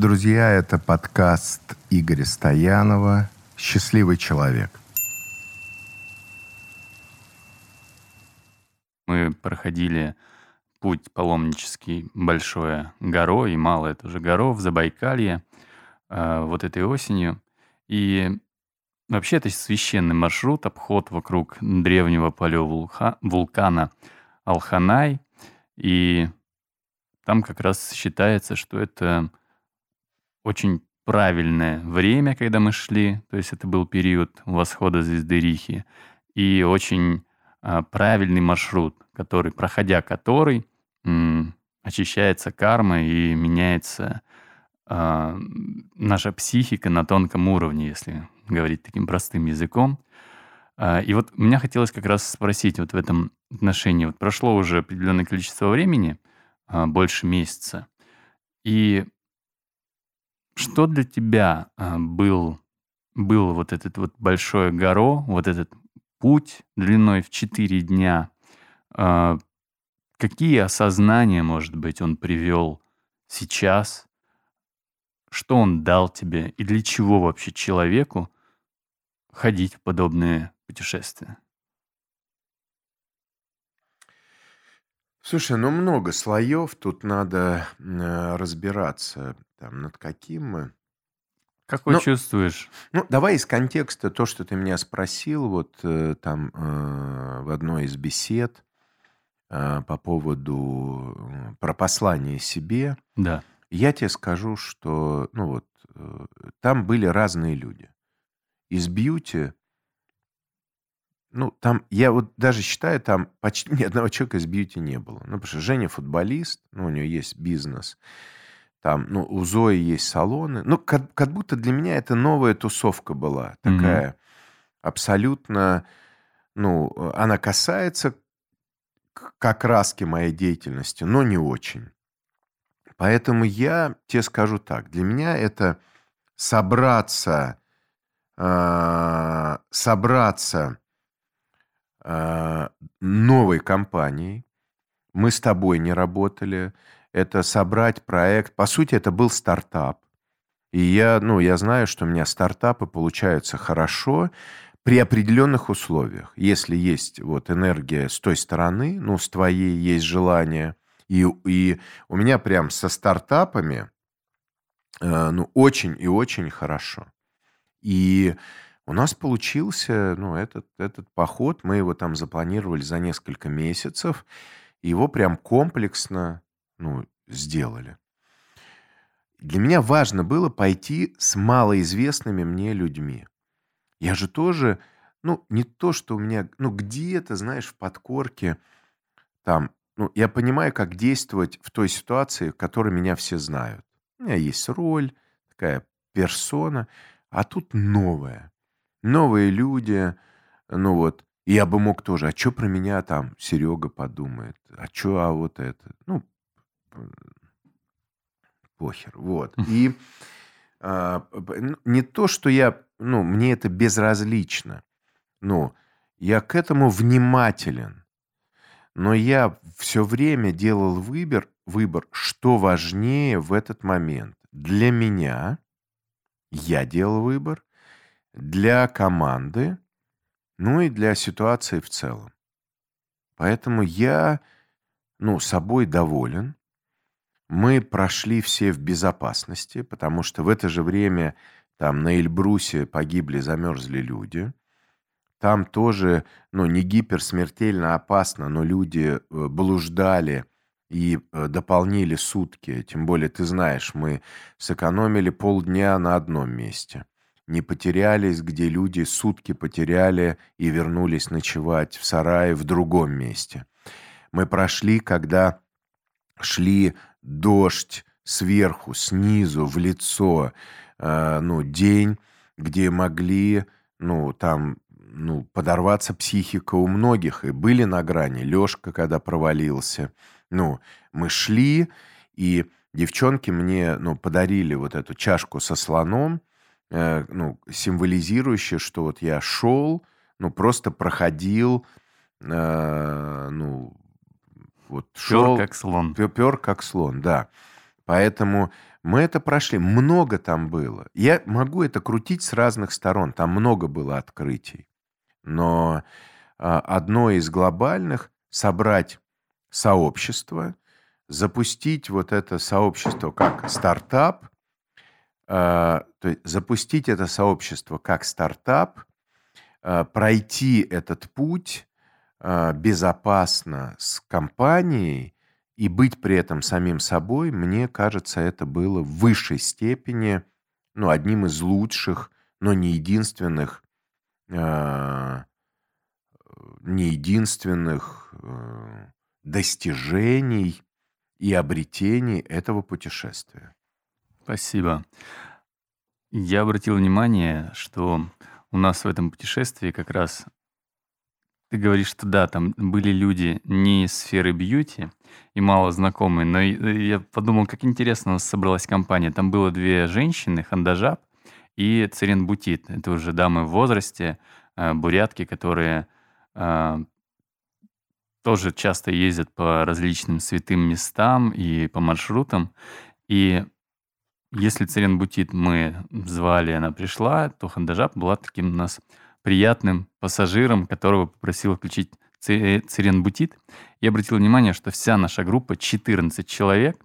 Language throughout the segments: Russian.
Друзья, это подкаст Игоря Стоянова «Счастливый человек». Мы проходили путь паломнический большое горо и малое тоже горо в Забайкалье э, вот этой осенью. И вообще это священный маршрут, обход вокруг древнего вулкана Алханай. И там как раз считается, что это очень правильное время, когда мы шли, то есть это был период восхода звезды Рихи, и очень а, правильный маршрут, который, проходя который, м, очищается карма и меняется а, наша психика на тонком уровне, если говорить таким простым языком. А, и вот меня хотелось как раз спросить вот в этом отношении. Вот прошло уже определенное количество времени, а, больше месяца, и что для тебя а, был, был вот этот вот большое горо, вот этот путь длиной в 4 дня? А, какие осознания, может быть, он привел сейчас? Что он дал тебе? И для чего вообще человеку ходить в подобные путешествия? Слушай, ну много слоев, тут надо э, разбираться. Там, над каким мы? Как вы чувствуешь? ну, давай из контекста то, что ты меня спросил, вот э, там э, в одной из бесед э, по поводу э, про послание себе. Да. Я тебе скажу, что, ну вот, э, там были разные люди. Из бьюти, ну, там, я вот даже считаю, там почти ни одного человека из бьюти не было. Ну, потому что Женя футболист, ну, у нее есть бизнес. Там, ну, у Зои есть салоны. Ну, как, как будто для меня это новая тусовка была. Такая mm-hmm. абсолютно... Ну, она касается как раски моей деятельности, но не очень. Поэтому я тебе скажу так. Для меня это собраться, э, собраться э, новой компанией. Мы с тобой не работали это собрать проект. По сути, это был стартап. И я, ну, я знаю, что у меня стартапы получаются хорошо при определенных условиях. Если есть вот энергия с той стороны, ну, с твоей есть желание. И, и у меня прям со стартапами, э, ну, очень и очень хорошо. И у нас получился, ну, этот, этот поход, мы его там запланировали за несколько месяцев. Его прям комплексно ну, сделали. Для меня важно было пойти с малоизвестными мне людьми. Я же тоже, ну, не то, что у меня, ну, где-то, знаешь, в подкорке, там, ну, я понимаю, как действовать в той ситуации, в которой меня все знают. У меня есть роль, такая персона, а тут новая. Новые люди, ну вот, я бы мог тоже, а что про меня там Серега подумает, а что, а вот это, ну, похер. Вот. И а, не то, что я, ну, мне это безразлично. Ну, я к этому внимателен. Но я все время делал выбор, выбор, что важнее в этот момент. Для меня я делал выбор, для команды, ну и для ситуации в целом. Поэтому я, ну, собой доволен. Мы прошли все в безопасности, потому что в это же время там на Эльбрусе погибли, замерзли люди. Там тоже, ну, не гиперсмертельно опасно, но люди э, блуждали и э, дополнили сутки. Тем более, ты знаешь, мы сэкономили полдня на одном месте. Не потерялись, где люди сутки потеряли и вернулись ночевать в сарае в другом месте. Мы прошли, когда шли дождь сверху, снизу, в лицо, э, ну, день, где могли, ну, там, ну, подорваться психика у многих, и были на грани. Лёшка, когда провалился. Ну, мы шли, и девчонки мне, ну, подарили вот эту чашку со слоном, э, ну, символизирующую, что вот я шел, ну, просто проходил, э, ну, вот шел... Пер как слон. Пер как слон, да. Поэтому Мы это прошли. Много там было. Я могу это крутить с разных сторон. Там много было открытий. Но а, одно из глобальных — собрать сообщество, запустить вот это сообщество как стартап, а, то есть запустить это сообщество как стартап, а, пройти этот путь безопасно с компанией и быть при этом самим собой, мне кажется, это было в высшей степени, ну, одним из лучших, но не единственных не единственных э, достижений и обретений этого путешествия. Спасибо. Я обратил внимание, что у нас в этом путешествии как раз ты говоришь, что да, там были люди не из сферы бьюти и мало знакомые, но я подумал, как интересно у нас собралась компания. Там было две женщины, Хандажаб и Церен Бутит. Это уже дамы в возрасте, э, бурятки, которые а, тоже часто ездят по различным святым местам и по маршрутам. И если Церен-Бутит мы звали, она пришла, то Хандажаб была таким у нас приятным пассажиром, которого попросил включить Церен-Бутит. И обратил внимание, что вся наша группа, 14 человек,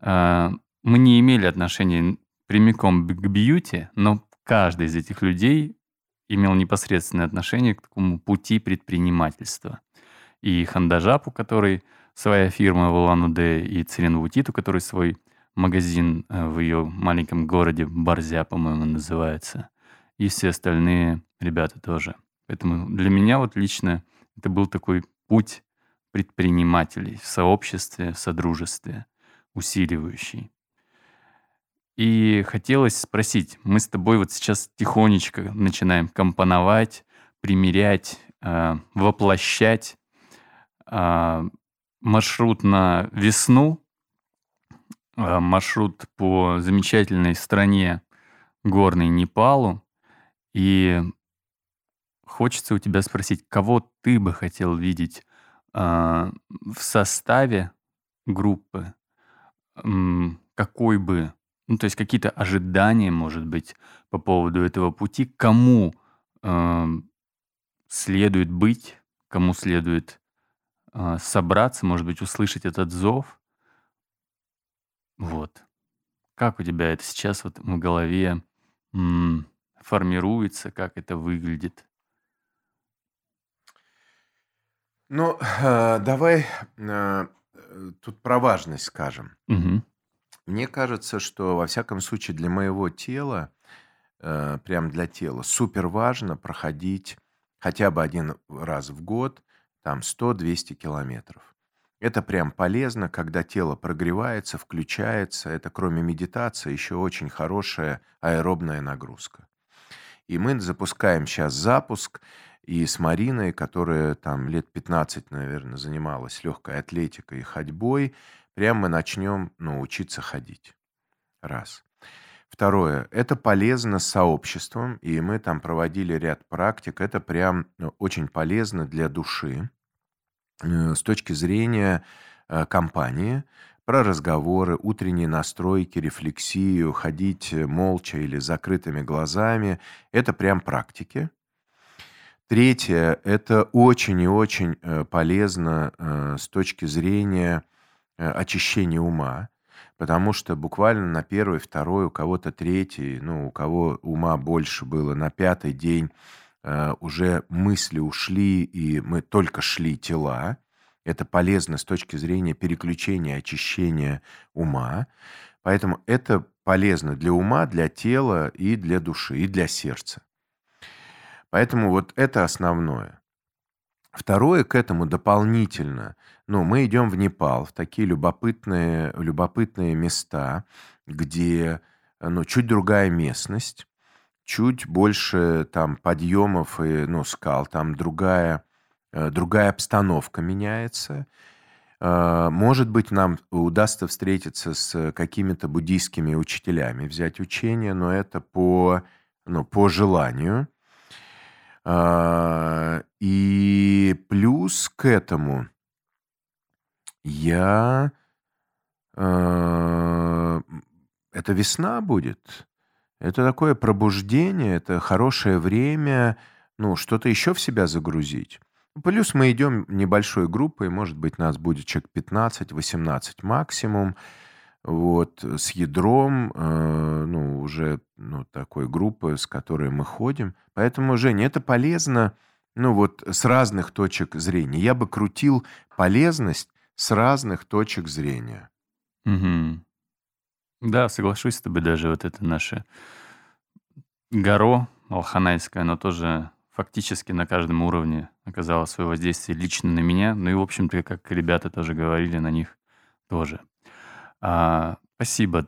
а, мы не имели отношения прямиком к бьюти, но каждый из этих людей имел непосредственное отношение к такому пути предпринимательства. И Хандажапу, который своя фирма в Улан-Удэ, и Циренвутиту, который свой магазин э, в ее маленьком городе Барзя, по-моему, называется. И все остальные ребята тоже. Поэтому для меня вот лично это был такой путь предпринимателей в сообществе, в содружестве, усиливающий. И хотелось спросить, мы с тобой вот сейчас тихонечко начинаем компоновать, примерять, э, воплощать э, маршрут на весну, э, маршрут по замечательной стране горной Непалу. И хочется у тебя спросить, кого ты бы хотел видеть э, в составе группы, какой бы ну, то есть какие-то ожидания, может быть, по поводу этого пути, кому э, следует быть, кому следует э, собраться, может быть, услышать этот зов. Вот. Как у тебя это сейчас вот в голове м, формируется, как это выглядит? Ну, э, давай э, тут про важность скажем. Угу. Мне кажется, что во всяком случае для моего тела, э, прям для тела, супер важно проходить хотя бы один раз в год, там 100-200 километров. Это прям полезно, когда тело прогревается, включается. Это кроме медитации еще очень хорошая аэробная нагрузка. И мы запускаем сейчас запуск, и с Мариной, которая там лет 15, наверное, занималась легкой атлетикой и ходьбой, Прямо мы начнем ну, учиться ходить. Раз. Второе. Это полезно с сообществом, и мы там проводили ряд практик. Это прям ну, очень полезно для души э, с точки зрения э, компании, про разговоры, утренние настройки, рефлексию, ходить молча или закрытыми глазами. Это прям практики. Третье. Это очень и очень э, полезно с точки зрения Э, очищение ума, потому что буквально на первый, второй, у кого-то третий, ну, у кого ума больше было, на пятый день э, уже мысли ушли, и мы только шли тела. Это полезно с точки зрения переключения, очищения ума. Поэтому это полезно для ума, для тела и для души, и для сердца. Поэтому вот это основное. Второе к этому дополнительно. Ну, мы идем в Непал, в такие любопытные, любопытные места, где ну, чуть другая местность, чуть больше там подъемов и ну, скал, там другая, другая обстановка меняется. Э, может быть, нам удастся встретиться с какими-то буддийскими учителями, взять учение, но это по, ну, по желанию. А, и плюс к этому я... Это весна будет. Это такое пробуждение, это хорошее время, ну, что-то еще в себя загрузить. Плюс мы идем небольшой группой, может быть, нас будет человек 15-18 максимум, вот, с ядром, э, ну, уже, ну, такой группы, с которой мы ходим. Поэтому, Женя, это полезно, ну, вот, с разных точек зрения. Я бы крутил полезность с разных точек зрения. Мгм. Да, соглашусь с тобой, даже вот это наше горо алханайское, оно тоже фактически на каждом уровне оказало свое воздействие лично на меня. Ну и, в общем-то, как ребята тоже говорили, на них тоже. А, спасибо.